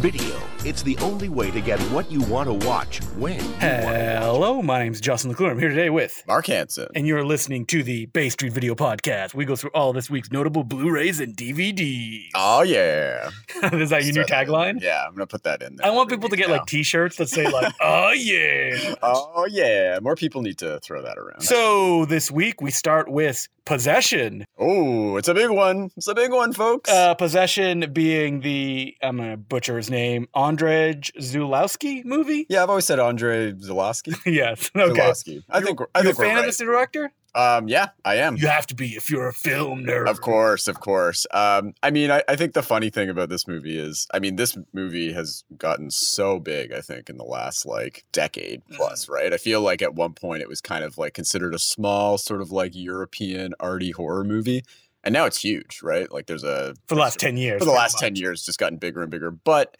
Video. It's the only way to get what you want to watch when you want watch. Hello, my name's Justin LeClure. I'm here today with, Mark Hansen. and you're listening to the Bay Street Video Podcast. We go through all this week's notable Blu-rays and DVDs. Oh yeah. Is that your new Start that tagline? Yeah, I'm gonna put that in there. I want people to get now. like T-shirts that say like, "Oh yeah." Oh yeah. More people need to throw that around. So this week we start with Possession. oh, it's a big one. It's a big one, folks. Uh, Possession being the I'm gonna butcher his name, Andrzej Zulawski movie. yeah, I've always said Andre Zalowski. yes. Okay. Zalowski. I think I you a think we're fan of this director? Um, yeah, I am. You have to be if you're a film nerd. Of course, of course. Um, I mean, I, I think the funny thing about this movie is, I mean, this movie has gotten so big, I think, in the last like decade Mm-hmm. plus, right? I feel like at one point it was kind of like considered a small, sort of like European arty horror movie. And now it's huge, right? Like there's a For the last ten years. for the last 10 much. years just gotten bigger and bigger. But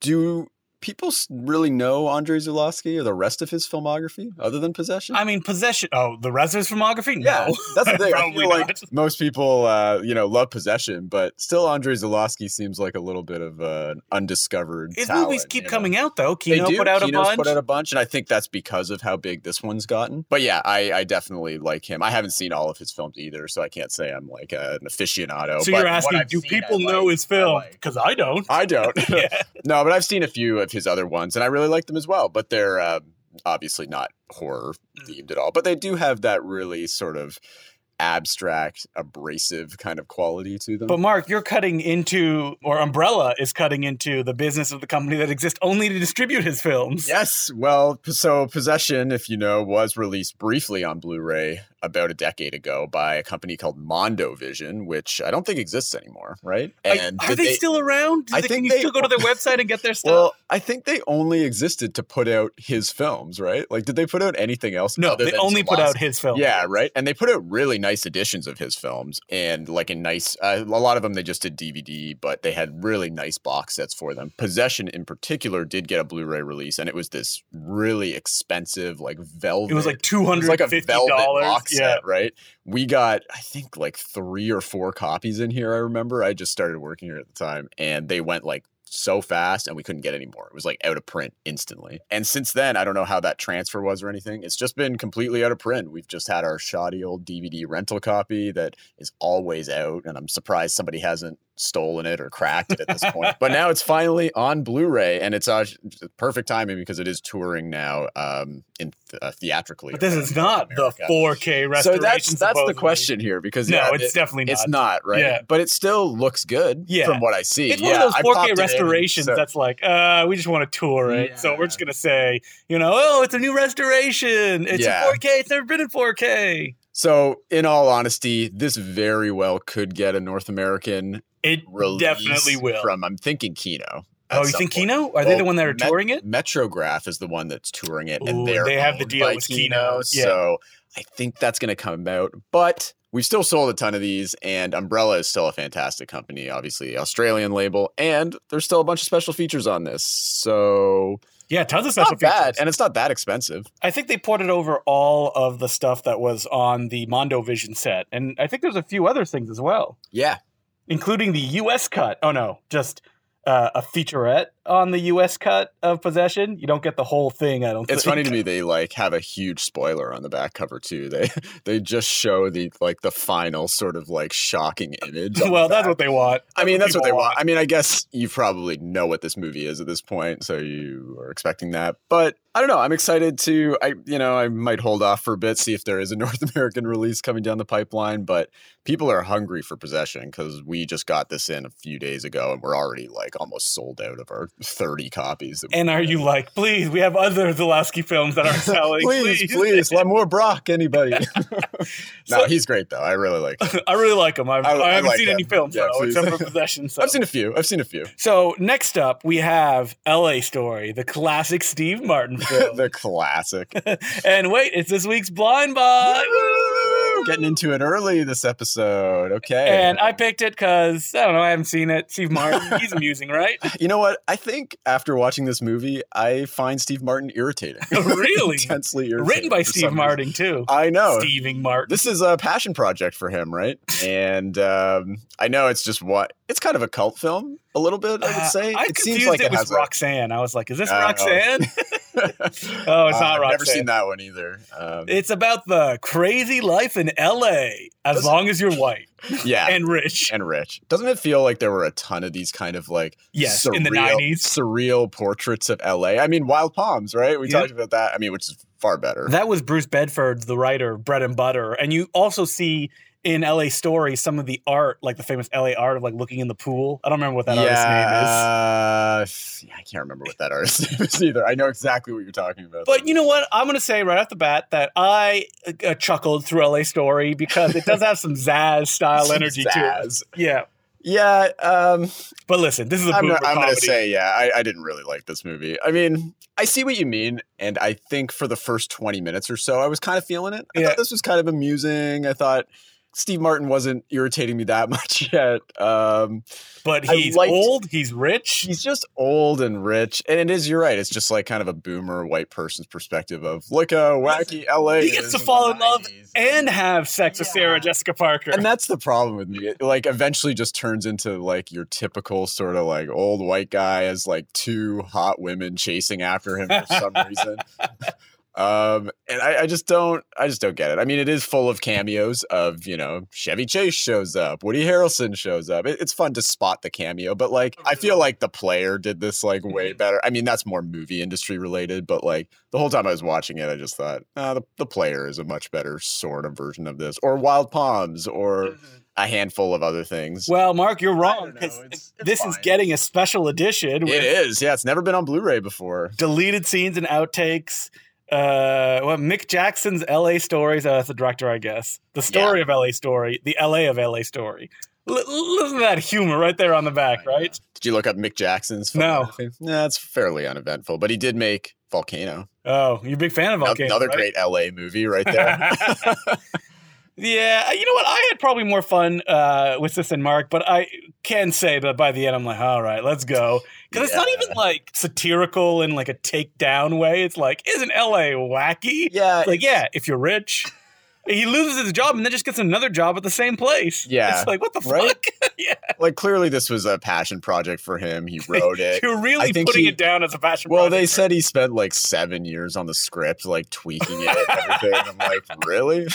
do people really know Andrei Zulawski or the rest of his filmography other than Possession? I mean, possession. Oh, the rest of his filmography? yeah, No. that's the thing. I feel like most people, uh, you know, love Possession, but still, Andrei Zulawski seems like a little bit of an undiscovered. His talent, movies keep you know? coming out though. Kino put out a bunch. put out a bunch, and I think that's because of how big this one's gotten. But yeah, I, I definitely like him. I haven't seen all of his films either, so I can't say I'm like an aficionado. so but you're asking, do seen, I people know like. his I film? like. Because I don't. I don't. Yeah. no, but I've seen a few of his other ones, and I really like them as well. But they're uh, obviously not horror Mm. themed at all. But they do have that really sort of abstract, abrasive kind of quality to them. But Mark, you're cutting into, or Umbrella is cutting into the business of the company that exists only to distribute his films. Yes, well, so Possession, if you know, was released briefly on Blu-ray about a decade ago by a company called Mondo Vision, which I don't think exists anymore, right? Are- And are did they, still around? I Can think you they- still go to their website and get their stuff? Well, I think they only existed to put out his films, right? Like, did they put out anything else? no, they only put out his film. Yeah, right. And they put out really nice editions of his films, and like a nice, uh, a lot of them they just did DVD, but they had really nice box sets for them. Possession, in particular, did get a Blu-ray release, and it was this really expensive, like velvet. It was like two hundred like a velvet dollars. Box Yeah. set, right? We got, I think, like three or four copies in here. I remember. I just started working here at the time, and they went like so fast, and we couldn't get any more. It was like out of print instantly. And since then, I don't know how that transfer was or anything. It's just been completely out of print. We've just had our shoddy old DVD rental copy that is always out, and I'm surprised somebody hasn't stolen it or cracked it at this point. But now it's finally on Blu-ray, and it's uh, perfect timing because it is touring now um, in uh, theatrically. But this is not the 4K restoration. So that's that's the question here because No, yeah, it's it- definitely not. it's not right. Yeah. But it still looks good Yeah. from what I see. It's yeah, one of those 4K it in, restorations so- that's like, uh, we just want to tour it. So we're just going to say, you know, oh, it's a new restoration. It's Yeah. in 4K. It's never been in 4K. So, in all honesty, this very well could get a North American It definitely will. From I'm thinking Kino. oh, you think Kino? Are they the one that are Met- touring it? Metrograph is the one that's touring it, Ooh, and they're they have the deal with Kino. Yeah. So I think that's going to come out. But we've still sold a ton of these, and Umbrella is still a fantastic company. Obviously, Australian label, and there's still a bunch of special features on this. So Yeah, tons of special not bad, and it's not that expensive. I think they ported over all of the stuff that was on the Mondo Vision set. And I think there's a few other things as well, Yeah, including the US cut. Oh, no, just uh, a featurette on the US cut of Possession. You don't get the whole thing, I don't it's think. funny to me they like have a huge spoiler on the back cover too. They they just show the like the final sort of like shocking image. well, that's what they want. I mean, that's what they people want. I mean, I guess you probably know what this movie is at this point, so you are expecting that. But I don't know. I'm excited to. I you know I might hold off for a bit, see if there is a North American release coming down the pipeline. But people are hungry for possession because we just got this in a few days ago, and we're already like almost sold out of our 30 copies. And are you like, please, we have other Zalowski films that are selling. please, please, let more Brock, anybody. no, So- he's great though. I really like. Him. I really like them. I've, I- I, I haven't like seen any films, Yeah, though, except for Possession. So. I've seen a few. I've seen a few. so next up, we have L.A. Story, the classic Steve Martin film. the classic. and wait, it's this week's Blind Box. Woo! Getting into it early this episode. Okay. And I picked it because I don't know. I haven't seen it. Steve Martin, he's amusing, right? you know what? I think after watching this movie, I find Steve Martin irritating. really? Intensely irritating. Written by Steve some reason. Martin too. I know. Steving Martin. This is a passion project for him, right? And um, I know it's just what it's kind of a cult film, a little bit. I would Uh, say I it confused seems like it, it, with Roxanne. I was like, is this Oh. Roxanne? Oh, it's not I've Roxanne. never seen that one either. Um, It's about the crazy life in LA as long as you're white yeah, and rich. and rich. Doesn't it feel like there were a ton of these kind of like Yes, surreal, in the 90s. surreal portraits of LA? I mean, Wild Palms, right? We Yeah. talked about that. I mean, which is far better. That was Bruce Bedford, the writer, Bread and Butter. And you also see in LA Story some of the art, like the famous LA art of like looking in the pool. I don't remember what that artist's name is. uh, yeah, I can't remember what that artist's name is either. I know exactly what you're talking about. But you know what? I'm going to say right off the bat that I uh, chuckled through LA Story because it does have some Zaz style energy to it. Yeah. Yeah, um, But listen, this is a I'm, I'm gonna say, yeah, I, I didn't really like this movie. I mean, I see what you mean, and I think for the first 20 minutes or so, I was kind of feeling it. I Yeah. thought this was kind of amusing. I thought Steve Martin wasn't irritating me that much yet. Um, but he's liked- old, he's rich. he's just old and rich, and it is. You're right. It's just like kind of a boomer white person's perspective of look how wacky LA. He gets to fall in love and have sex with Sarah Jessica Parker. And that's the problem with me. It like eventually just turns into like your typical sort of like old white guy as like two hot women chasing after him for some reason. Um, and I, I just don't, I just don't get it. I mean, it is full of cameos of, you know, Chevy Chase shows up, Woody Harrelson shows up. It, it's fun to spot the cameo, but like, I feel like the player did this like way better. I mean, that's more movie industry related, but like the whole time I was watching it, I just thought, ah, the, the player is a much better sort of version of this, or Wild Palms, or a handful of other things. well, Mark, you're wrong know. because It's- it's this is getting a special edition It is. yeah. It's never been on Blu-ray before. deleted scenes and outtakes. Uh, well, Mick Jackson's L.A. stories. Uh, that's the director, I guess. The story of L.A. story, the L.A. of L.A. story. L- listen to that humor right there on the back, right? Did you look up Mick Jackson's? No. that's Yeah, it's fairly uneventful, but he did make Volcano. Oh, you're a big fan of Volcano, Another right? great LA movie right there. Yeah, you know what? I had probably more fun uh, with this than Mark, but I can say that by the end, I'm like, all right, let's go. Because it's not even like satirical in like a takedown way. It's like, isn't LA wacky? yeah, It's like, yeah, if you're rich, he loses his job and then just gets another job at the same place. Yeah. It's like, what the Right? fuck? yeah. like clearly this was a passion project for him. He wrote it. You're I really think putting he- it down as a passion project. Well, they said he spent like seven years on the script, like tweaking it, and everything. I'm like, really?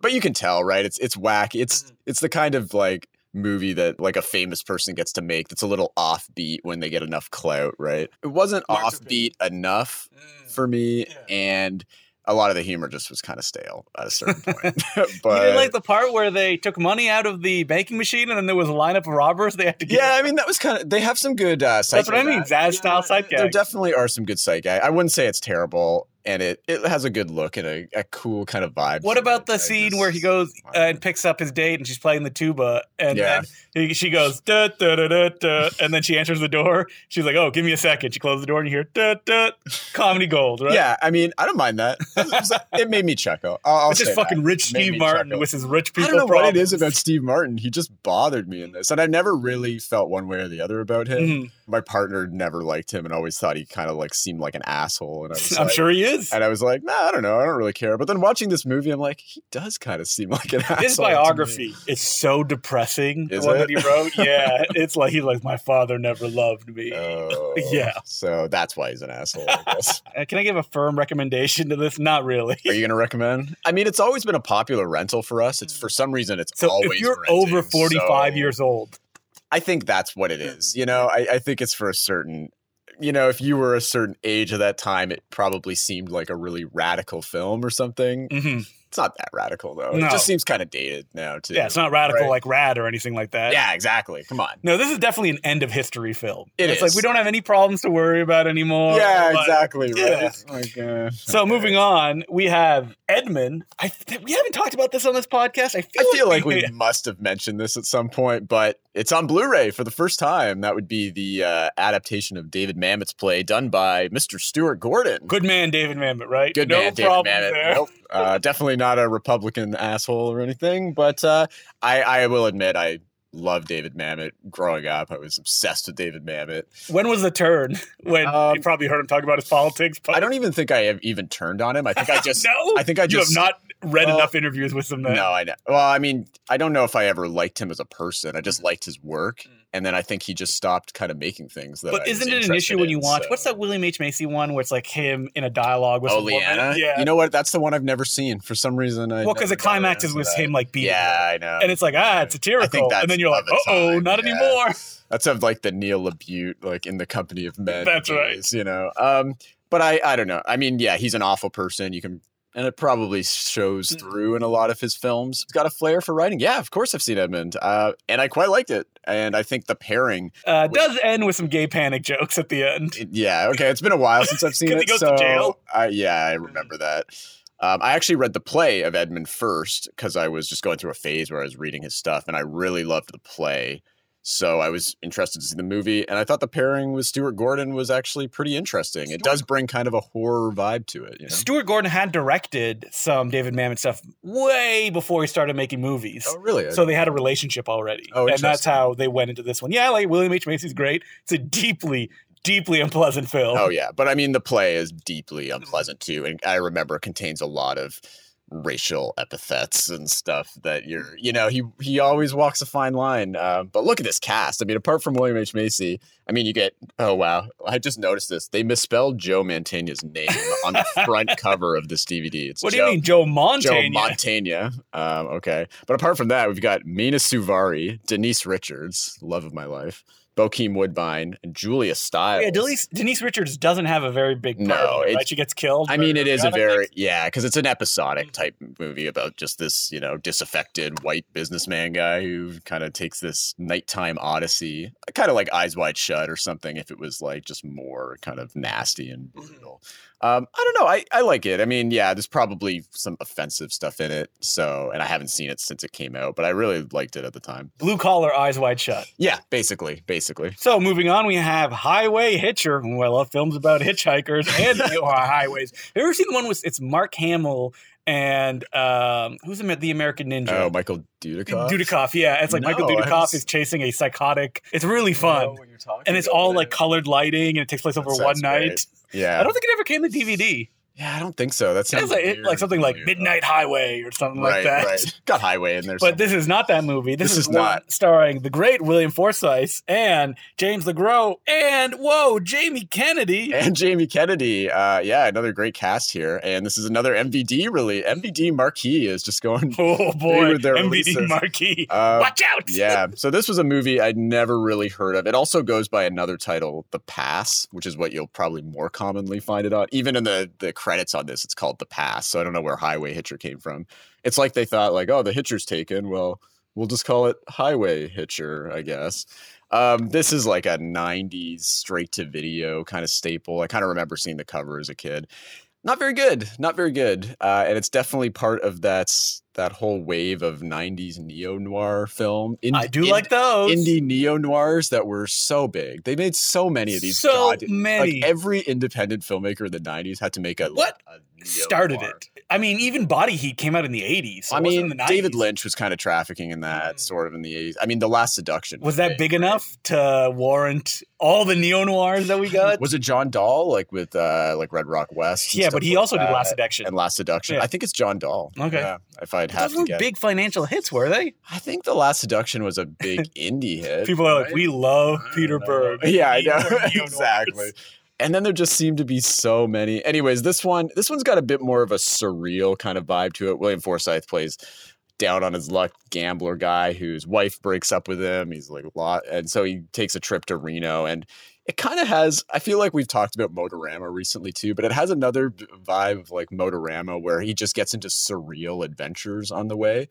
But you can tell, right? It's it's whack. It's it's the kind of like movie that like a famous person gets to make. That's a little offbeat when they get enough clout, right? It wasn't Mark's offbeat enough Mm. for me, Yeah. and a lot of the humor just was kind of stale at a certain point. you but didn't like the part where they took money out of the banking machine and then there was a lineup of robbers they had to get. yeah, I mean that was kind of. They have some good. Uh, That's what I mean. Zaz style sight There definitely are some good sight gag. I wouldn't say it's terrible, and it it has a good look and a, a cool kind of vibe. What about it. the I scene just- where he goes uh, and picks up his date and she's playing the tuba and Yeah. then he, she goes da, da, da, da, da, and then she answers the door. She's like, "Oh, give me a second. She closes the door and you hear da, da, comedy gold, right? Yeah, I mean, I don't mind that. it made me chuckle. I'll, I'll it's just fucking that. rich Steve Martin chuckle. with his rich people. I don't know what it is about Steve Martin. He just bothered me in this, and I never really felt one way or the other about him. Mhm. My partner never liked him, and always thought he kind of like seemed like an asshole. And I was I'm like, sure he is. And I was like, nah, I don't know. I don't really care. But then watching this movie, I'm like, he does kind of seem like an asshole. His biography is so depressing. Is the one it? that he wrote, yeah, it's like he's like, my father never loved me. Oh, Yeah. So that's why he's an asshole, I guess. Uh, Can I give a firm recommendation to this? Not really. Are you going to recommend? I mean, it's always been a popular rental for us. It's for some reason, it's So always if you're renting, over 45 so years old, I think that's what it is. You know, I, I think it's for a certain. You know, if you were a certain age at that time, it probably seemed like a really radical film or something. mhm. It's not that radical though. No. It just seems kind of dated now too. yeah, it's not radical Right. like Rad or anything like that. Yeah, exactly. Come on. No, this is definitely an end of history film. It it's is. like we don't have any problems to worry about anymore. yeah, But- exactly. yeah. Right. Like, uh, So moving on, we have Edmond. I we haven't talked about this on this podcast. I feel I feel like we we must have mentioned this at some point, but it's on Blu-ray for the first time. That would be the uh, adaptation of David Mamet's play done by Mr. Stuart Gordon. good man David Mamet, right? Good no man, David Mamet. there. Nope. Uh, definitely not a Republican asshole or anything, but uh, I, I will admit I love David Mamet. Growing up, I was obsessed with David Mamet. When was the turn? When Um, you probably heard him talk about his politics. But I don't even think I have even turned on him. I think I just no, I think I you have not read Well, enough interviews with him. Then. No, I know. Well, I mean, I don't know if I ever liked him as a person. I just liked his work, and then I think he just stopped kind of making things that. Mm. But was isn't it an issue when you watch so- what's that William H Macy one where it's like him in a dialogue with Oh? Leanna. Yeah. You know what? That's the one I've never seen for some reason. I well, because the climax is with him like beating Yeah. I know. and it's like ah, it's satirical, and then you're like, oh, not yeah. anymore. That's of like the Neil LaBute, like in the company of men. That's right. You know. Um, but I, I don't know. I mean, yeah, he's an awful person. You can, and it probably shows Mm. through in a lot of his films. He's got a flair for writing. Yeah, of course I've seen Edmond, uh, and I quite liked it. And I think the pairing, Uh, does end with some gay panic jokes at the end. yeah, okay, it's been a while since I've seen it. he goes to so jail. I, yeah, I remember that. Um, I actually read the play of Edmond first because I was just going through a phase where I was reading his stuff, and I really loved the play. So I was interested to see the movie, and I thought the pairing with Stuart Gordon was actually pretty interesting. It does bring kind of a horror vibe to it. You know? Stuart Gordon had directed some David Mamet stuff way before he started making movies. Oh, really? So they had a relationship already. Oh, and that's how they went into this one. Yeah, like William H. Macy's great. It's a deeply, deeply unpleasant film. Oh yeah, but I mean the play is deeply unpleasant too, and I remember it contains a lot of racial epithets and stuff that you're, you know, he he always walks a fine line. Uh, but look at this cast. I mean, apart from William H Macy, I mean, you get oh wow, I just noticed this. They misspelled Joe Mantegna's name on the front cover of this DVD. It's what do you mean, Joe Mantegna? Joe? Montaigne. Um, okay, but apart from that, we've got Mena Suvari, Denise Richards, love of my life, Bokeem Woodbine, and Julia Stiles. yeah, Denise, Denise Richards doesn't have a very big part. No, it, it- right? She gets killed. I mean, it is a very yeah, because it's an Mm. episodic type movie about just this you know disaffected white businessman guy who kind of takes this nighttime odyssey, kind of like Eyes Wide Shut or something. If it was like just more kind of nasty and Mm-hmm. brutal, um, I don't know. I I like it. I mean, yeah, there's probably some offensive stuff in it. So, and I haven't seen it since it came out, but I really liked it at the time. blue collar, eyes wide shut. Yeah, basically, basically. So moving on, we have Highway Hitcher. Ooh, I love films about hitchhikers and highways. Have you ever seen the one with it's Mark Hamill and um, who's the, the American Ninja? Oh, Michael Dudikoff. Dudikoff, yeah. It's like Michael No, I Dudikoff is chasing a psychotic. It's really fun. what you're talking And it's all like colored lighting and it takes place over one night. great. Yeah, I don't think it ever came to DVD. Yeah, I don't think so. That sounds like, weird like something like familiar, though. Midnight Highway or something like that. Right. Got highway in there. But this is not that movie. This, This is, is not. starring the great William Forsythe and James LeGros and whoa, Jamie Kennedy. and Jamie Kennedy. Uh, yeah, another great cast here. And this is another MVD really. MVD marquee is just going. Oh boy, with their MVD releases. marquee. Uh, Watch out! yeah. So this was a movie I'd never really heard of. It also goes by another title, The Pass, which is what you'll probably more commonly find it on. Even in the the credits on this, it's called The Pass. So I don't know where Highway Hitcher came from. It's like they thought like, oh, the Hitcher's taken. Well, we'll just call it Highway Hitcher, I guess. Um, this is like a 90s straight to video kind of staple. I kind of remember seeing the cover as a kid. Not very good. Not very good. Uh, and it's definitely part of that that whole wave of 90s neo noir film. In- I do in- like those. indie neo noirs that were so big. They made so many of these. so god- many. Like every independent filmmaker in the 90s had to make a What a started it. I mean, even Body Heat came out in the '80s. so I mean, the 90s. David Lynch was kind of trafficking in that Mm. sort of in the 80s. I mean, The Last Seduction was that big enough to warrant all the neo noirs that we got? Was it John Dahl like with uh like Red Rock West? yeah, but he like also did? Last Seduction. and Last Seduction. Yeah. I think it's John Dahl. Okay. Yeah, if I'd have Those to get. big financial hits, were they? I think The Last Seduction was a big indie hit. People are like, right? we love Peter. Berg. Yeah, I We need more know exactly. And then there just seem to be so many. Anyways, this one, this one's got a bit more of a surreal kind of vibe to it. William Forsythe plays down on his luck gambler guy whose wife breaks up with him. He's like a lot, and so he takes a trip to Reno, and it kind of has. I feel like we've talked about Motorama recently too, but it has another vibe of like Motorama where he just gets into surreal adventures on the way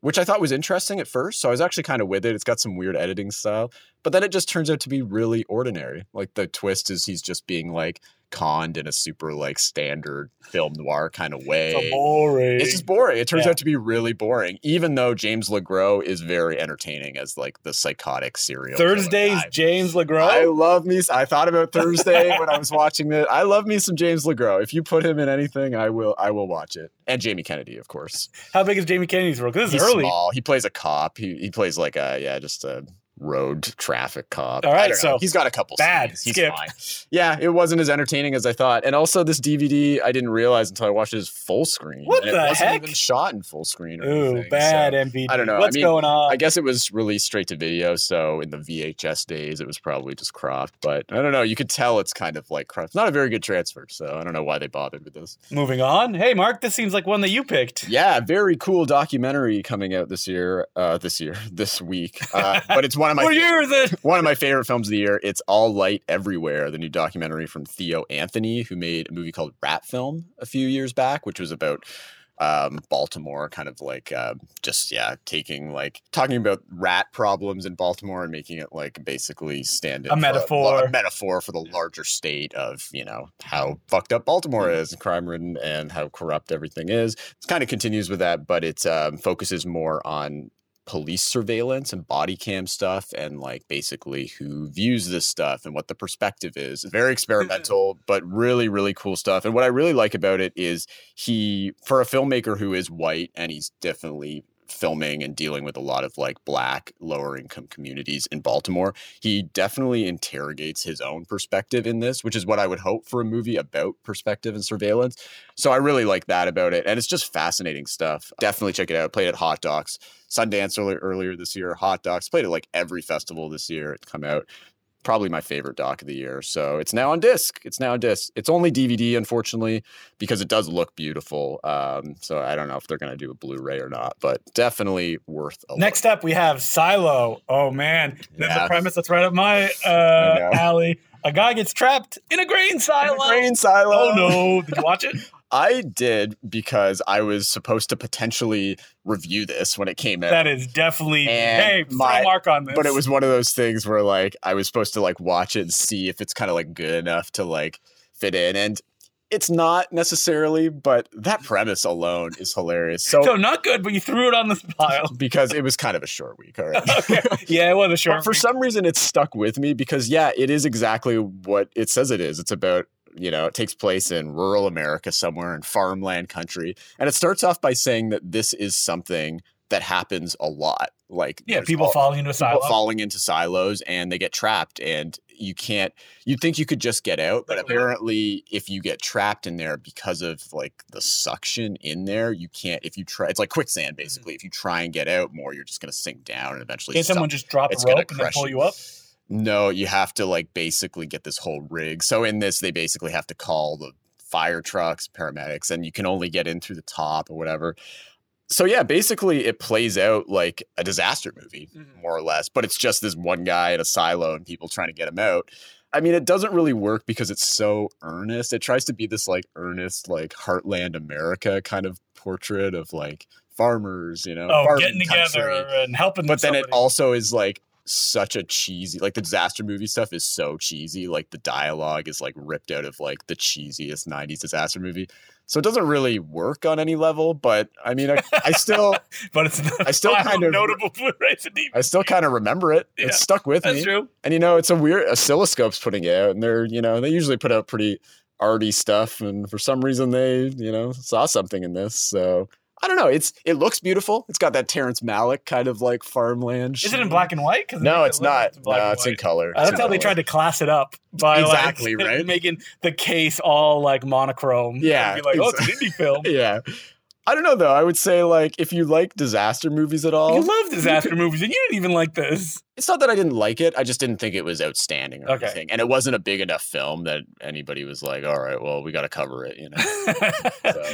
which I thought was interesting at first. So I was actually kind of with it. It's got some weird editing style, But then it just turns out to be really ordinary. Like the twist is he's just being like conned in a super like standard film noir kind of way. So boring. It's just boring. It turns Yeah. out to be really boring, even though James LeGros is very entertaining as like the psychotic serial. Thursday's. James I love me. I thought about Thursday when I was watching it. I love me some James LeGros. If you put him in anything, I will. I will watch it. And Jamie Kennedy, of course. How big is Jamie Kennedy's role? Because this He's is early. small. He plays a cop. He he plays like a yeah, just a road traffic cop. All I right, so he's got a couple bad. scenes. He's Skip. fine. Yeah, it wasn't as entertaining as I thought. And also, this DVD I didn't realize until I watched it is full screen. What and the it wasn't heck? even shot in full screen. Or Ooh, anything, bad so- MVD. I don't know. I What's mean, going on? I guess it was released straight to video, so in the VHS days, it was probably just cropped. But I don't know. You could tell it's kind of like cropped. Not a very good transfer, so I don't know why they bothered with this. Moving on. Hey, Mark, this seems like one that you picked. Yeah, very cool documentary coming out this year. Uh, this year, this week. Uh, but it's one of my What year is it? one of my favorite films of the year. It's All Light Everywhere, the new documentary from Theo Anthony, who made a movie called Rat Film a few years back, which was about um, Baltimore, kind of like uh, just yeah, taking like talking about rat problems in Baltimore and making it like basically stand in A metaphor. a metaphor for the larger state of you know how fucked up Baltimore is, crime ridden, and how corrupt everything is. It kind of continues with that, but it um, focuses more on police surveillance and body cam stuff and like basically who views this stuff and what the perspective is. Very mm-hmm. experimental, but really, really cool stuff. And what I really like about it is he, for a filmmaker who is white and he's definitely filming and dealing with a lot of like black lower income communities in Baltimore he definitely interrogates his own perspective in this which is what I would hope for a movie about perspective and surveillance. So I really like that about it and it's just fascinating stuff. Definitely check it out played at Hot Docs. Sundance earlier, earlier this year Hot Docs played at like every festival this year it's come out probably my favorite doc of the year so it's now on disc it's now on disc it's only dvd unfortunately because it does look beautiful um, so i don't know if they're going to do a blu-ray or not but definitely worth a Next look. up, we have Silo. Oh man, Yeah. a premise that's right up my uh, alley. A guy gets trapped in a grain silo. Grain silo. Oh no! Did you watch it? I did because I was supposed to potentially review this when it came out. That is definitely. And hey, my- mark on this. but it was one of those things where like I was supposed to like watch it and see if it's kind of like good enough to like fit in and it's not necessarily, but that premise alone is hilarious. So, so not good, but you threw it on this pile. because it was kind of a short week, all right. okay. Yeah, it was a short. For some reason, it stuck with me because, yeah, it is exactly what it says it is. It's about, you know, it takes place in rural America somewhere in farmland country. And it starts off by saying that this is something that happens a lot. Like, yeah, people all- falling into a people silo. falling into silos and they get trapped and you can't you'd think you could just get out but apparently if you get trapped in there because of like the suction in there you can't if you try it's like quicksand mm-hmm. basically if you try and get out more you're just going to sink down and eventually Can someone just drop it's a gonna rope and then pull you up? No you have to like basically get this whole rig so in this they basically have to call the fire trucks paramedics and you can only get in through the top or whatever so yeah basically it plays out like a disaster movie Mhm. more or less but it's just this one guy in a silo and people trying to get him out i mean it doesn't really work because it's so earnest it tries to be this like earnest like heartland america kind of portrait of like farmers you know Oh, getting together country. and helping. but then it also is like such a cheesy like the disaster movie stuff is so cheesy like the dialogue is like ripped out of like the cheesiest 90s disaster movie. So it doesn't really work on any level but i mean i, I still but it's I still kind of- notable Blu-rays i still kind of remember it. Yeah, it's stuck with That's me. true. and you know it's a weird oscilloscope's putting it out and they're you know they usually put out pretty arty stuff and for some reason they you know saw something in this so i don't know it's it looks beautiful it's got that terrence malick kind of like farmland Is it in black and white? no it's it look like not no it's in color Uh, That's in how they tried to class it up by Exactly, like, right? making the case all like monochrome. Yeah, be like, oh, it's an indie film. yeah i don't know though i would say like if you like disaster movies at all You love disaster movies, and you didn't even like this. It's not that i didn't like it i just didn't think it was outstanding or Okay. anything and it wasn't a big enough film that anybody was like all right well we got to cover it you know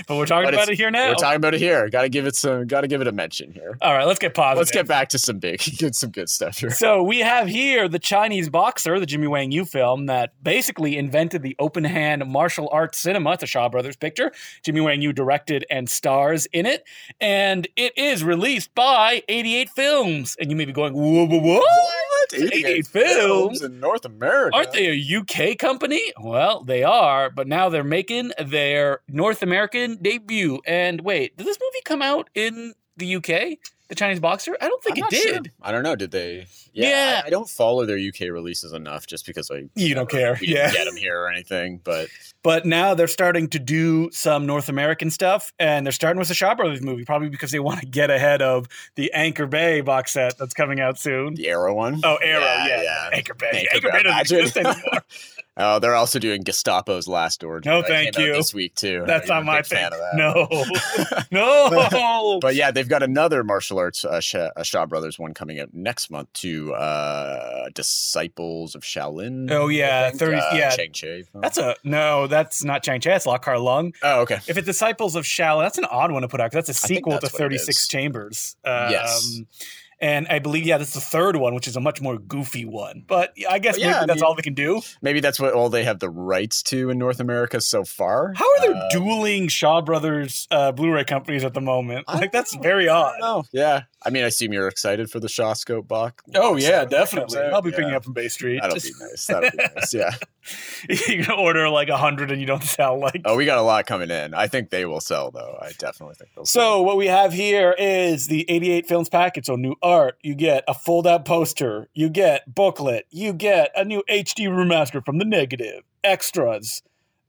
but we're talking But about it here now. we're talking about it here gotta give it some gotta give it a mention here all right, let's get positive. let's get back to some big get some good stuff here So we have here the Chinese boxer, the Jimmy Wang Yu film that basically invented the open hand martial arts cinema. It's a Shaw Brothers picture. Jimmy Wang Yu directed and stars in it, and it is released by 88 Films. And you may be going, "Whoa, whoa, whoa, What? 88 films? in North America. Aren't they a UK company? Well, they are, but now they're making their North American debut. And wait, did this movie come out in the UK? The Chinese Boxer? I don't think I'm it not sure. did. I don't know. Did they? Yeah, Yeah. I, I don't follow their UK releases enough, just because I You don't care, We yeah. didn't get them here or anything. But But now they're starting to do some North American stuff, and they're starting with the Shaw Brothers movie, probably because they want to get ahead of the Anchor Bay box set that's coming out soon. the Arrow one. Oh, Arrow, yeah, Yeah, yeah. Anchor Bay. Anchor Anchor, Bay, Bay doesn't exist anymore. Oh, they're also doing Gestapo's Last Orgy. No, thank you. This week too. That's not my thing. fan of that. No, no. But yeah, they've got another martial arts uh, Sha, uh, Shaw Brothers one coming out next month to uh, Disciples of Shaolin. Oh, yeah, 30 uh, yeah. Chang Cheh. that's a no. That's not Chang Cheh. That's Lau Kar-leung. oh okay. If it's Disciples of Shaolin, that's an odd one to put out. That's a sequel to that's it Thirty Six. Chambers. Um, Yes. And I believe, yeah, that's the third one, which is a much more goofy one. But I guess Yeah, maybe that's mean- all they can do. Maybe that's what all they have the rights to in North America so far. How are there Uh, dueling Shaw Brothers uh, Blu-ray companies at the moment? I Like that's know. very odd. don't. Yeah. I mean, I assume you're excited for the Shawscope box. Oh yeah, set when that definitely. I'll be picking up from Bay Street. That'll Just- be nice. That'll be nice. Yeah. you can order like a hundred and you don't sell like. Oh, we got a lot coming in. I think they will sell though. I definitely think they'll sell. So what we have here is the 88 films package. So new art, you get a fold-out poster, you get booklet, you get a new HD remaster from the negative, extras,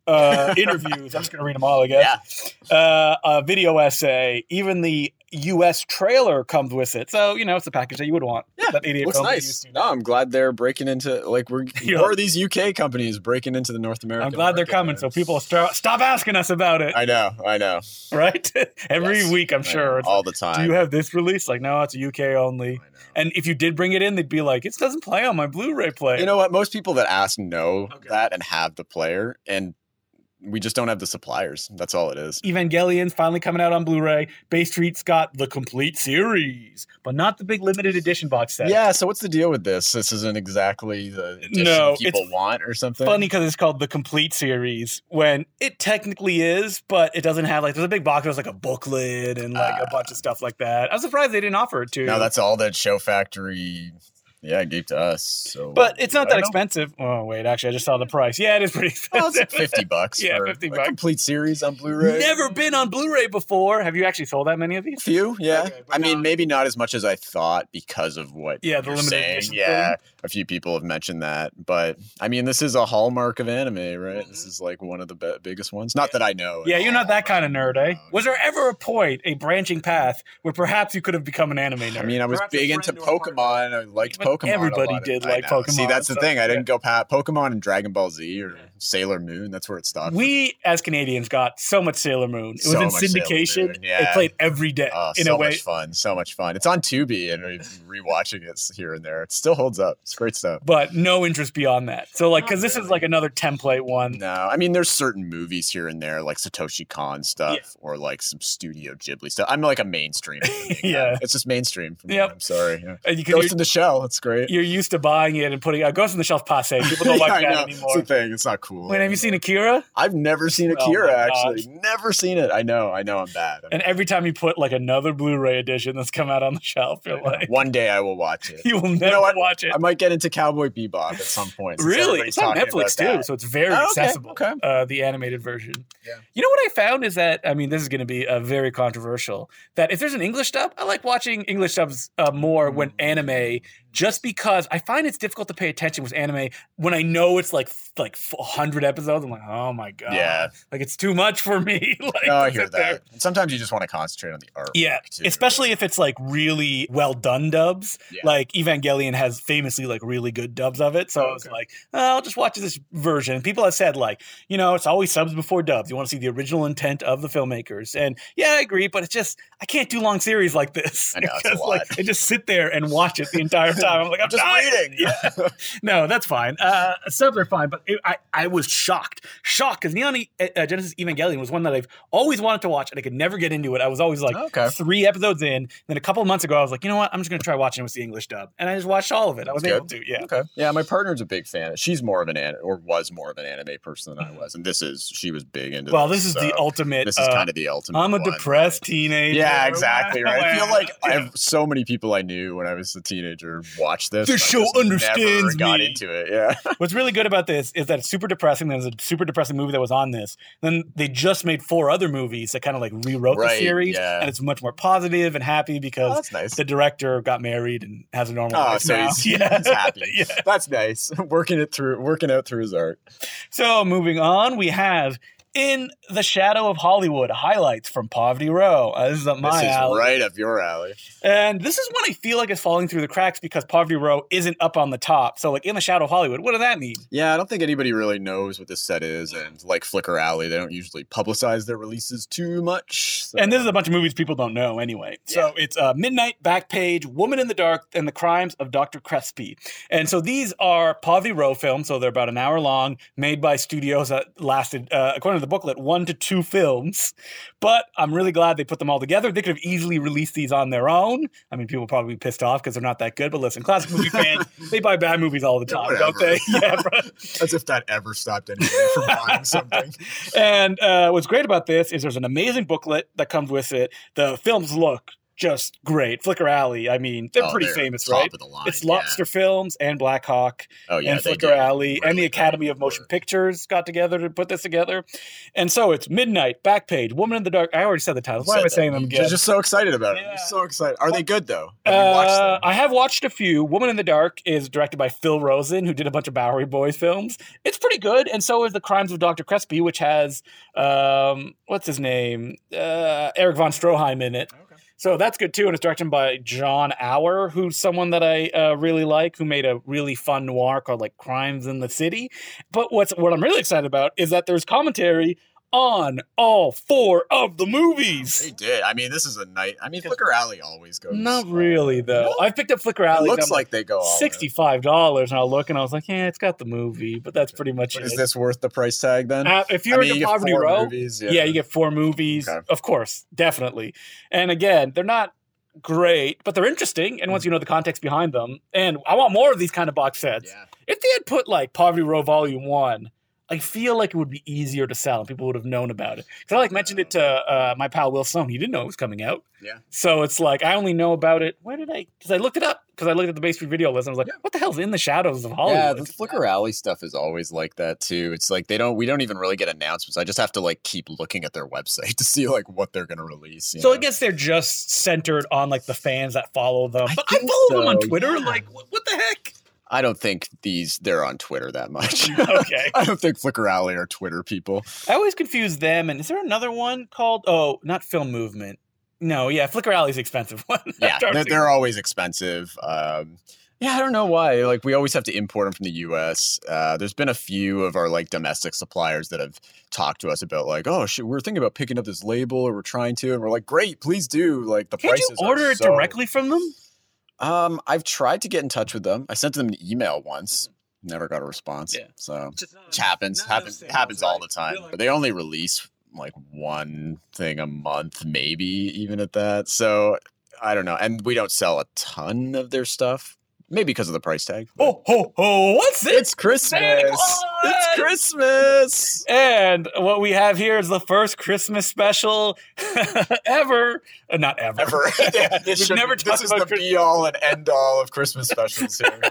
uh, interviews. I'm just gonna read them all, I guess. yeah. uh, a video essay, even the U.S. trailer comes with it. So you know it's the package that you would want. Yeah, that 88 Looks nice. No, I'm glad they're breaking into like we're Yeah. more of these UK companies breaking into the North American. I'm glad they're coming, man. so people start, stop asking us about it. I know, I know. right? Every Yes, week, I'm I sure. It's all like, the time. Do you have this release? Like, no, it's a UK only. I know. And if you did bring it in, they'd be like, it doesn't play on my Blu-ray player. You know what? Most people that ask know Okay. that and have the player, and we just don't have the suppliers. That's all it is. Evangelion's finally coming out on Blu-ray. Bay Street's got the complete series, but not the big limited edition box set. Yeah. So what's the deal with this? This isn't exactly the edition No, people it's want or something. funny because it's called the complete series when it technically is, but it doesn't have like there's a big box. There's like a booklet and like a Ah. bunch of stuff like that. I'm surprised they didn't offer it to. No, that's all that Shout Factory. Yeah, it gave to us. So, but it's not that don't know. expensive. Oh wait, actually, I just saw the price. Yeah, it is pretty Well, expensive. it's fifty bucks. Yeah, for 50 a bucks. complete series on Blu-ray. Never been on Blu-ray before. Have you actually sold that many of A these? few, yeah. Okay, but I mean, not- maybe not as much as I thought because of what Yeah, the you're limited saying. edition Yeah, a few people have mentioned that, but I mean, this is a hallmark of anime, right? This Mhm. is like one of the be- biggest ones. Not that I know. Yeah, you're not that kind of nerd, eh? uh, Was there ever a point, a branching path, where perhaps you could have become an anime nerd? I mean, I was Perhaps big into friend or a partner? Pokemon. I liked But Pokemon. everybody did I like. Pokemon, See, that's the so, thing. I didn't go past Pokemon and Dragon Ball Z or Yeah. Sailor Moon. That's where it stopped. We as Canadians got so much Sailor Moon. It was So in syndication. Yeah. It played every day Oh, in so a way. much fun. So much fun. It's on Tubi and rewatching it here and there. It still holds up. It's great stuff. But no interest beyond that. So, like, oh, Not because this is like another template one. No, I mean, there's certain movies here and there, like Satoshi Kon stuff, Yeah. or like some Studio Ghibli stuff. I'm like a mainstream. movie guy. Yeah. it's just mainstream. For me. Yep. I'm sorry. Yeah. And you, 'cause Ghost in the Shell. It's great. you're used to buying it and putting out Ghost in the Shelf passe. People don't Yeah, like that anymore. It's the thing. It's not cool. Wait, have you seen Akira? I've never seen Oh Akira. my actually, never seen it. I know. I know. I'm bad. I'm And every time you put like another Blu-ray edition that's come out on the shelf, you're like, One day I will watch it. you will never know what? watch it. I might get into Cowboy Bebop at some point. Really? It's on Netflix too, that. so it's very Oh, okay, accessible. okay. Uh, the animated version. Yeah. You know what I found is that I mean this is going to be uh, very controversial. That if there's an English dub, I like watching English dubs uh, more when Mm. anime, just because I find it's difficult to pay attention with anime when I know it's like like hundred episodes. I'm like, oh my god, Yeah. like it's too much for me. like, No, I hear that. And sometimes you just want to concentrate on the art. Yeah, too, especially if it's like really well done dubs. Yeah. Like Evangelion has famously like really good dubs of it. So Oh, I was like, oh, I'll just watch this version. People have said like, you know, it's always subs before dubs. You want to see the original intent of the filmmakers. And yeah, I agree, but it's just I can't do long series like this. I know, it's a Because, lot. like I just sit there and watch it the entire time. I'm like, I'm just dying. waiting. Yeah. No, that's fine. Uh, subs are fine, but it, I I was shocked, shocked because Neon E- uh, Genesis Evangelion was one that I've always wanted to watch and I could never get into it. I was always like Okay. three episodes in. Then a couple of months ago, I was like, you know what? I'm just going to try watching it with the English dub, and I just watched all of it. I was That's able to, yeah. Okay. Yeah, my partner's a big fan. She's more of an an or was more of an anime person than I was, and this is she was big into. Well, this is the so ultimate. This is uh, kind of the ultimate. I'm a one, depressed right? teenager. Yeah, exactly. Right. I feel like I have so many people I knew when I was a teenager watch this. The show just understands never got me. into it. Yeah. What's really good about this is that it's super depressing. There's a super depressing movie that was on this. Then they just made four other movies that kind of like rewrote Right, the series, yeah. and it's much more positive and happy Oh, because that's nice. the director got married and has a normal Oh, life so now. he's, yeah. he's happy. Yeah. That's nice. Working it through, working out through his art. So moving on, we have in the shadow of Hollywood highlights from Poverty Row. Uh, this is up my this is alley. right up your alley. And this is one I feel like is falling through the cracks because Poverty Row isn't up on the top. So, like in the shadow of Hollywood, what does that mean? Yeah, I don't think anybody really knows what this set is, and like Flicker Alley, they don't usually publicize their releases too much. so- And this is a bunch of movies people don't know anyway. So it's uh, Midnight, Backpage, Woman in the Dark, and The Crimes of Dr. Crespi. And so these are Poverty Row films. So they're about an hour long, made by studios that lasted, uh, according to the booklet, one to two films. But I'm really glad they put them all together. They could have easily released these on their own. I mean, people probably be pissed off because they're not that good. But listen, classic movie fans, they buy bad movies all the time, don't they? Yeah, bro. as if that ever stopped anybody from buying something. And uh, what's great about this is there's an amazing booklet that comes with it. The films look just great. Flicker Alley, I mean, they're Oh, pretty they're famous, right? line, It's yeah. Lobster Films and Black Hawk Oh yeah, and Flicker did Alley and the Academy of Motion. Pictures got together to put this together. And so it's Midnight, Backpage, Woman in the Dark. I already said the titles. Why am I saying them again? just so excited about it. Yeah. You're so excited. Are they good though? Have Uh, them? I have watched a few. Woman in the Dark is directed by Phil Rosen, who did a bunch of Bowery Boys films. It's pretty good, and so is The Crimes of Dr. Crespi, which has um, what's his name, uh, Erich von Stroheim in it. Okay. So that's good too, and it's directed by John Auer, who's someone that I uh, really like, who made a really fun noir called like Crimes in the City. But what's what I'm really excited about is that there's commentary on all four of the movies. They did. I mean, this is a night. I mean, Flicker Alley always goes. Not really though. No? I've picked up Flicker It Alley. looks like they go all sixty-five dollars, and I look and I was like, yeah, it's got the movie, but that's pretty much But it. is this worth the price tag then? Uh, if you're I mean, in you the get poverty row, movies, yeah. you get four movies, Okay. of course, definitely. And again, they're not great, but they're interesting. And once you know the context behind them, and I want more of these kind of box sets. Yeah. If they had put like Poverty Row Volume One. I feel like it would be easier to sell and people would have known about it. Because I like mentioned it to uh, my pal Will Sloan. He didn't know it was coming out. Yeah. So it's like I only know about it. Where did I? Because I looked it up. Because I looked at the Bay Street video list. and I was like, Yeah. "What the hell's in the shadows of Hollywood?" Yeah, the Flicker Alley stuff is always like that too. It's like they don't we don't even really get announcements. I just have to like keep looking at their website to see like what they're gonna release. you So I guess they're just centered on like the fans that follow them. I But I follow them on Twitter. yeah. Like, what, what the heck? I don't think these they're on Twitter that much. Okay. I don't think Flicker Alley are Twitter people. I always confuse them. And is there another one called? Oh, not Film Movement. No, yeah, Flicker Alley's expensive one. Yeah, they're, they're always expensive. Um, yeah, I don't know why. Like we always have to import them from the U.S. Uh, there's been a few of our like domestic suppliers that have talked to us about like, oh, shit, we're thinking about picking up this label, or we're trying to, and we're like, great, please do. Like the Can't prices you order it directly from them? Um, I've tried to get in touch with them. I sent them an email once. Never got a response. Yeah. So it happens. happens happens all the time. But they only release like one thing a month, maybe even at that. So I don't know. And we don't sell a ton of their stuff. Maybe because of the price tag. Oh, ho, ho, what's this? it's Christmas. Santa Claus! It's Christmas. And what we have here is the first Christmas special ever. Uh, not ever. Ever. this We've should- never this is about the Christmas. be all and end all of Christmas specials here.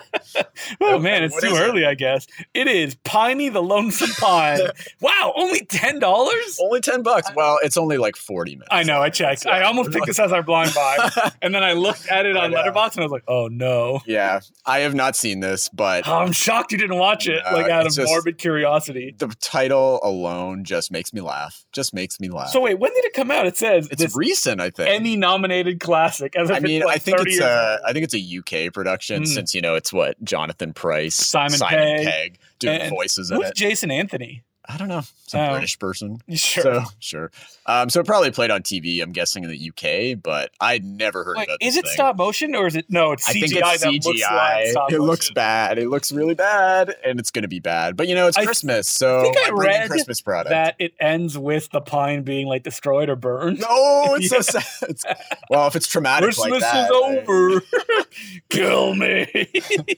Oh man, it's What too is it? early, I guess. It is Piney the Lonesome Pine. wow, only ten dollars? only 10 bucks. Well, it's only like 40 minutes. I know, I checked. I almost picked this as our blind buy. And then I looked at it on know. Letterboxd and I was like, oh no. Yeah, I have not seen this, but Oh, I'm shocked you didn't watch it, No, like out of it's just- morbid curiosity. the title alone just makes me laugh. Just makes me laugh. So wait, when did it come out? It says it's recent, I think. Emmy nominated classic. As I mean, like I think it's a, old. I think it's a UK production Mm. since you know it's what Jonathan Pryce, Simon Pegg, Pegg doing voices in Who's it. Jason Anthony? I don't know, some Oh. British person. Sure. So sure. Um, so it probably played on TV. I'm guessing in the UK, but I'd never heard Wait, about. is it thing. stop motion or is it no? It's CGI I think it's CGI. looks like it looks bad. It looks really bad, and it's going to be bad. But you know, it's I Christmas, so think I read Christmas product. That it ends with the pine being like destroyed or burned. no, it's Yeah. so sad. It's- well, if it's traumatic Christmas like that, is I- over. Kill me.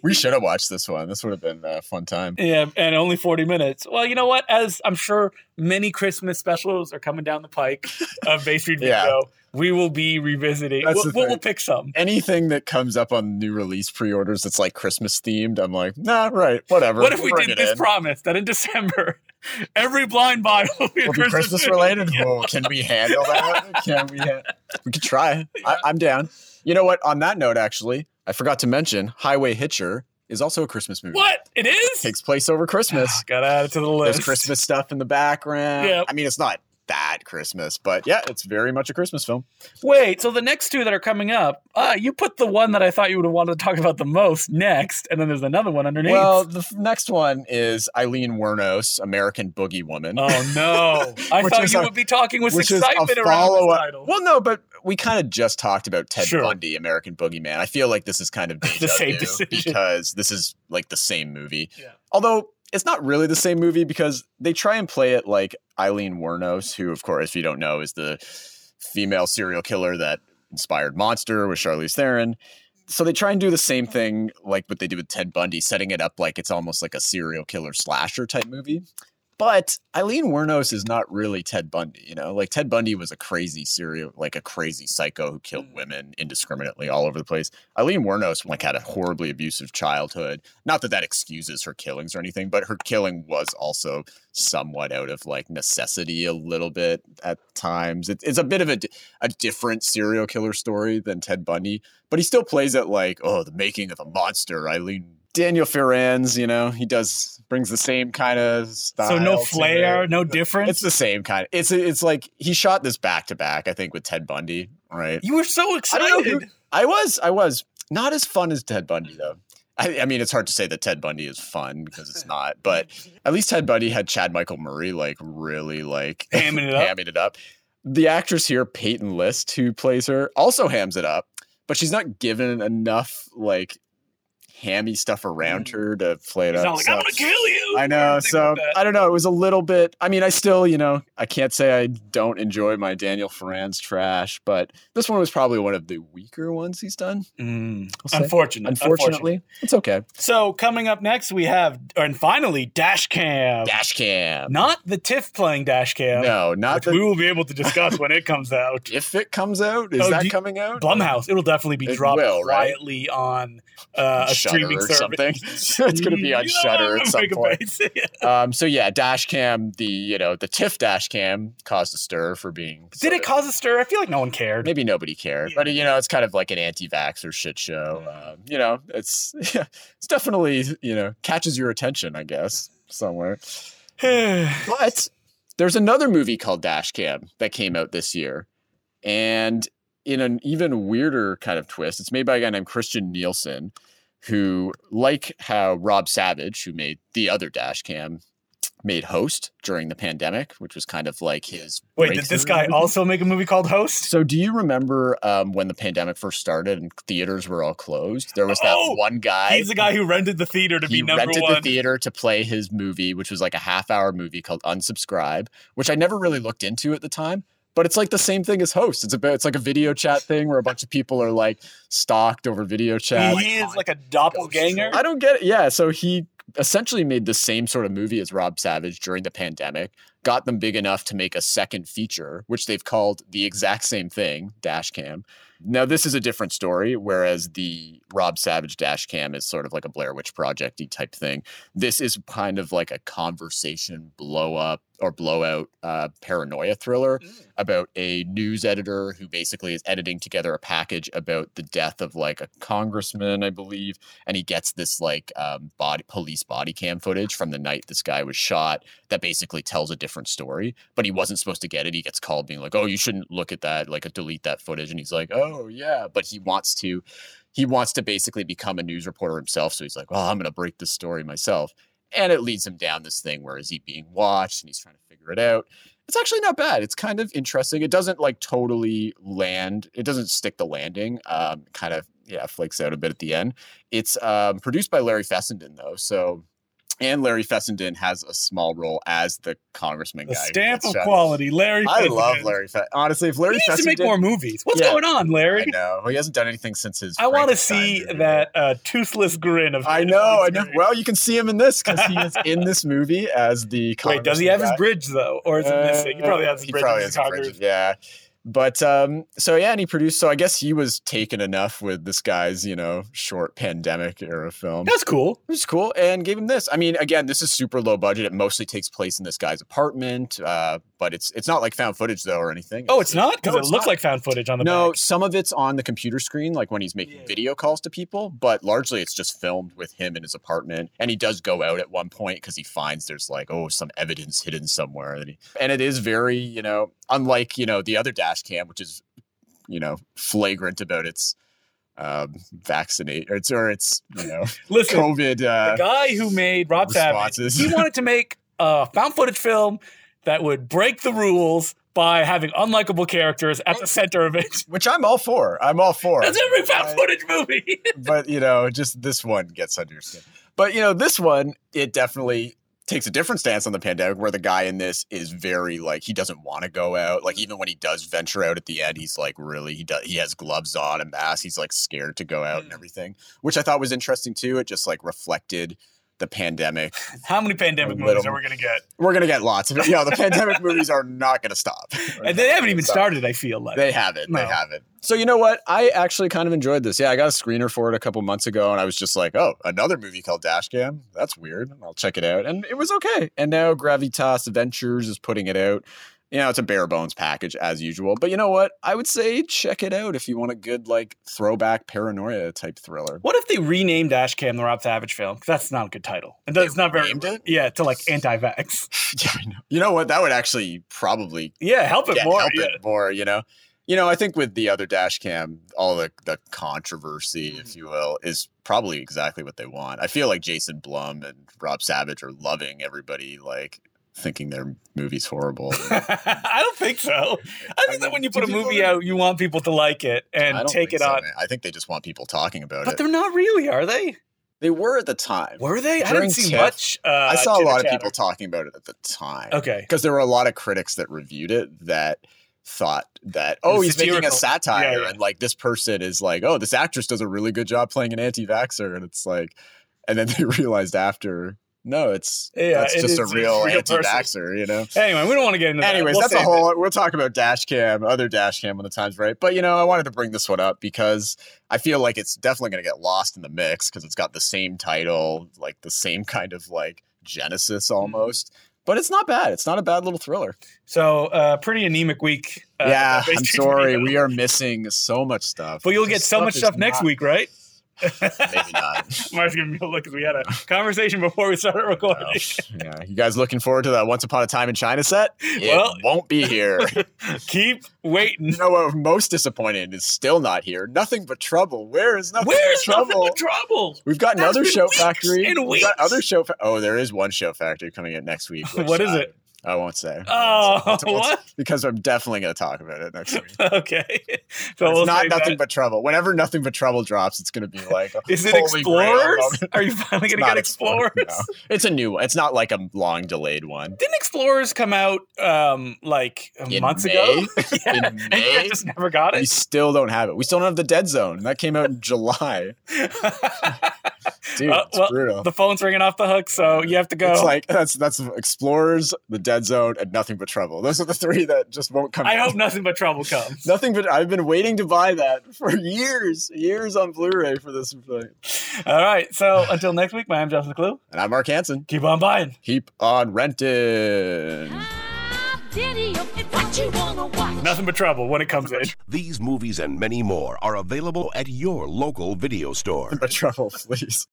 we should have watched this one. This would have been a fun time. yeah, and only 40 minutes. Well, you know what? As I'm sure many Christmas specials are coming down the pike of Bay Street Yeah. Video, we will be revisiting. We'll, we'll, we'll pick some. Anything that comes up on new release pre-orders that's like Christmas themed, I'm like, nah, right, whatever. What if we Bring did this in. promise that in December, every blind buy will be, Will be Christmas related? Whoa, can we handle that? Can we? Ha- we could try. I, I'm down. You know what? On that note, actually, I forgot to mention Highway Hitcher is also a Christmas movie. What? It is? Takes place over Christmas. Gotta add it to the list. There's Christmas stuff in the background. Yep. I mean, it's not that Christmas, but yeah, it's very much a Christmas film. Wait, so the next two that are coming up, uh, you put the one that I thought you would have wanted to talk about the most next, and then there's another one underneath. Well, the f- next one is Aileen Wuornos, American Boogeywoman. oh no! I thought you a- would be talking with which is a excitement around this title. Well, no, but we kind of just talked about Ted Sure. Bundy, American Boogeyman. I feel like this is kind of The same decision. because this is like the same movie. Yeah. Although it's not really the same movie because they try and play it like Aileen Wuornos, who, of course, if you don't know, is the female serial killer that inspired Monster with Charlize Theron. So they try and do the same thing like what they did with Ted Bundy, setting it up like it's almost like a serial killer slasher type movie. But Aileen Wuornos is not really Ted Bundy, you know? Like Ted Bundy was a crazy serial, like a crazy psycho who killed Mm. women indiscriminately all over the place. Aileen Wuornos like had a horribly abusive childhood. Not that that excuses her killings or anything, but her killing was also somewhat out of like necessity a little bit at times. It, it's a bit of a, a different serial killer story than Ted Bundy, but he still plays it like, oh, the making of a monster, Aileen. Daniel Farrands, you know, he does brings the same kind of style. so no flair, no difference. It's the same kind. It's it's like he shot this back to back. I think with Ted Bundy, right? you were so I excited. who- I was, I was not as fun as Ted Bundy though. I, I mean, it's hard to say that Ted Bundy is fun because it's not, but at least Ted Bundy had Chad Michael Murray like really like Hamming it up. hamming it up. The actress here, Peyton List, who plays her, also hams it up, but she's not given enough like hammy stuff around her to play it He's up. like, so- I'm gonna kill you. I know. So like. I don't know. It was a little bit. I mean, I still, you know, I can't say I don't enjoy my Daniel Farrands trash, but this one was probably one of the weaker ones he's done. Mm, I'll unfortunate. Unfortunately, it's okay. So coming up next, we have, and finally, Dash Cam. Dash cam. Not the TIFF playing Dash Cam. no, not the. we will be able to discuss when it comes out. If it comes out, is Oh, that you- coming out? Blumhouse. It'll definitely be It dropped will, right? quietly on uh, a streaming or service. something. it's going to be on Shudder at some point. Um, so yeah, dash cam, the you know the TIFF dash cam caused a stir for being. Did it of- cause a stir? I feel like no one cared. Maybe nobody cared, Yeah. but you know, it's kind of like an anti-vaxxer shit show. Um, you know, it's yeah, it's definitely you know catches your attention, I guess, somewhere. But there's another movie called Dashcam that came out this year, and in an even weirder kind of twist, it's made by a guy named Christian Nilsson, who, like how Rob Savage, who made the other Dashcam, made Host during the pandemic, which was kind of like his. Wait, did this guy movie. also make a movie called Host? So, do you remember um, when the pandemic first started and theaters were all closed? There was that Oh, one guy. He's the guy who rented the theater to be number rented one. the theater to play his movie, which was like a half-hour movie called Unsubscribe, which I never really looked into at the time. But it's like the same thing as Host. It's about it's like a video chat thing where a bunch of people are like stalked over video chat. he is like a doppelganger. I don't get it. Yeah, so he essentially made the same sort of movie as Rob Savage during the pandemic, got them big enough to make a second feature, which they've called the exact same thing, Dashcam. Now, this is a different story, whereas the Rob Savage Dashcam is sort of like a Blair Witch Project type thing. This is kind of like a conversation blow up or blowout uh, paranoia thriller about a news editor who basically is editing together a package about the death of like a congressman, I believe, and he gets this like um, body police body cam footage from the night this guy was shot that basically tells a different story. But he wasn't supposed to get it. He gets called being like, "Oh, you shouldn't look at that. Like, delete that footage." And he's like, "Oh yeah," but he wants to. He wants to basically become a news reporter himself. So he's like, "Well, I'm going to break this story myself." And it leads him down this thing where is he being watched and he's trying to figure it out it's actually not bad. It's kind of interesting. It doesn't like totally land. It doesn't stick the landing. Um, kind of yeah, flakes out a bit at the end. It's um, produced by Larry Fessenden though, so and Larry Fessenden has a small role as the congressman the guy. stamp of shot. quality, Larry. I Fessenden. love Larry. Fe- Honestly, if He Larry needs to make more movies. What's Yeah. going on, I Larry? know he hasn't done anything since his. I want to see movie. that uh, toothless grin of. I know, I know. Well, you can see him in this because he is in this movie as the. Wait, does he have his bridge though, or is it missing? He probably has his Uh, He bridge. probably has his bridge, Yeah. But um, so yeah, and he produced. So I guess he was taken enough with this guy's, you know, short pandemic era film. That's cool. It was cool, and gave him this. I mean, again, this is super low budget. It mostly takes place in this guy's apartment, uh, but it's it's not like found footage though or anything. Oh, it's not because No, it looks not. like found footage on the no, back. some of it's on the computer screen, like when he's making Yeah. video calls to people, but largely it's just filmed with him in his apartment. And he does go out at one point because he finds there's like, oh, some evidence hidden somewhere. And, he, and it is very, you know, unlike, you know, the other dash cam, which is, you know, flagrant about its um vaccinate or it's or it's you know Listen, covid the uh guy who made Rob Savage, responses. he wanted to make a found footage film that would break the rules by having unlikable characters at the center of it. which i'm all for i'm all for That's every found I- footage movie. but you know, just this one gets under your skin. But you know, this one it definitely takes a different stance on the pandemic, where the guy in this is very like he doesn't want to go out. Like even when he does venture out at the end, he's like really he does he has gloves on and mask. He's like scared to go out and Mm. everything, which I thought was interesting too. It just like reflected the pandemic. How many pandemic A movies are we going to get? We're gonna get lots of it. You know, the pandemic movies are not gonna stop. And they haven't even Stop. started, I feel like. They haven't. They haven't. So you know what? I actually kind of enjoyed this. Yeah, I got a screener for it a couple months ago, and I was just like, "Oh, another movie called Dashcam. That's weird. I'll check it out." And it was okay. And now Gravitas Ventures is putting it out. You know, it's a bare bones package as usual. But you know what? I would say check it out if you want a good like throwback paranoia type thriller. What if they renamed Ashcam the Rob Savage film? that's not a good title. And that's not very. it? Yeah, to like anti-vax. yeah, I know. You know what? That would actually probably Yeah, help it yeah, more. help yeah. it more, you know. You know, I think with the other dash cam, all the the controversy, Mm-hmm. if you will, is probably exactly what they want. I feel like Jason Blum and Rob Savage are loving everybody like thinking their movie's horrible. I don't think so. I think I that when you put a movie out, you want people to like it and take it so, on. man. I think they just want people talking about But it. But they're not really, are they? They were at the time. Were they? I didn't see TIFF, much. Uh, I saw a lot of people talking about it at the time. Okay. Because there were a lot of critics that reviewed it that thought that, oh, he's making a satire. Yeah, yeah. And like this person is like, oh, this actress does a really good job playing an anti vaxxer. And it's like, and then they realized after, no, it's Yeah, that's it just a real, real anti vaxxer, you know? Anyway, we don't want to get into that. Anyways, We'll that's a whole. We'll talk about dash cam, other dash cam when the time's right. But you know, I wanted to bring this one up because I feel like it's definitely going to get lost in the mix because it's got the same title, like the same kind of like genesis Mm-hmm. almost. But it's not bad. It's not a bad little thriller. So, uh, pretty anemic week. Uh, yeah, I'm sorry. We are missing so much stuff. But you'll get This so much stuff next not- week, right? Maybe not. Mark's giving me a look because we had a conversation before we started recording. Well, yeah, you guys looking forward to that Once Upon a Time in China set? It Well- won't be here. Keep waiting. you know what? Most disappointed is still not here. Nothing but trouble. Where is nothing Where's trouble? nothing but trouble? We've got That's another show weeks factory. and We've got other show. Fa- oh, there is one Shout Factory coming out next week. which What is I- it? I won't say. Oh, I won't say. what? Because I'm definitely going to talk about it next week. Okay. it's So we'll not nothing that. but trouble. Whenever nothing but trouble drops, it's going to be like. a Is it Explorers? Are you finally going to get Explorers? no. It's a new one. It's not like a long delayed one. Didn't Explorers come out um like In months May? ago? yeah. In May? just never got it. We still don't have it. We still don't have the Dead Zone. That came out in July. Dude, Uh, it's well, brutal. the phone's ringing off the hook, so you have to go. It's like that's that's Explorers, the Dead Zone, and Nothing But Trouble. Those are the three that just won't come. I out. hope nothing but trouble comes. Nothing but I've been waiting to buy that for years, years on Blu-ray for this thing. All right. So until next week, my name's Justin Decloux. And I'm Mark Hansen. Keep on buying. Keep on renting. What you wanna watch? Nothing but trouble when it comes in. These movies and many more are available at your local video store. But trouble, please.